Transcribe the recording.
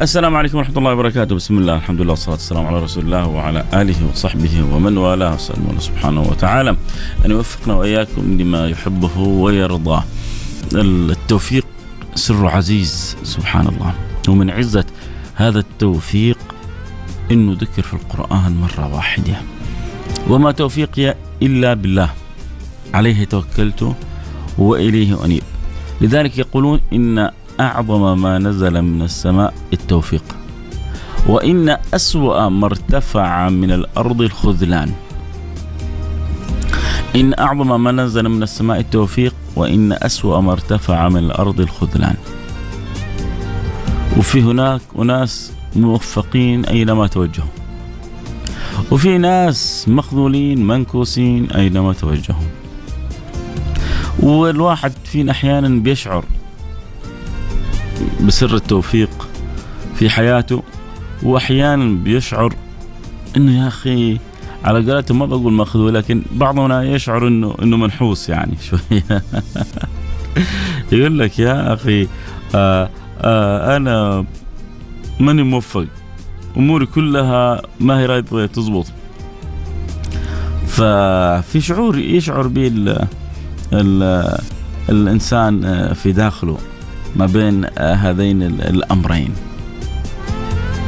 السلام عليكم ورحمة الله وبركاته. بسم الله الحمد لله والصلاة والسلام على رسول الله وعلى آله وصحبه ومن والاه. أسأل الله سبحانه وتعالى. أن يوفقنا وإياكم لما يحبه ويرضاه. التوفيق سر عزيز سبحان الله. ومن عزة هذا التوفيق إنه ذكر في القرآن مرة واحدة. وما توفيقي إلا بالله. عليه توكلت وإليه أنيب. لذلك يقولون إن أعظم ما نزل من السماء التوفيق. وإن أسوأ ما ارتفع من الأرض الخذلان. إن أعظم ما نزل من السماء التوفيق وإن أسوأ ما ارتفع من الأرض الخذلان. وفي هناك أناس موفقين أينما توجهوا. وفي ناس مخذولين منكوسين أينما توجهوا. والواحد فينا أحيانا بيشعر بسر التوفيق في حياته وأحيانا بيشعر أنه يا أخي على قولتهم ما بقول مخذول لكن بعضنا يشعر إنه إنه منحوس يعني شوية يقول لك يا أخي آآ آآ أنا ماني موفق أموري كلها ما هي رايضه تزبط. ففي شعور يشعر به ال ال الإنسان في داخله. ما بين هذين الأمرين.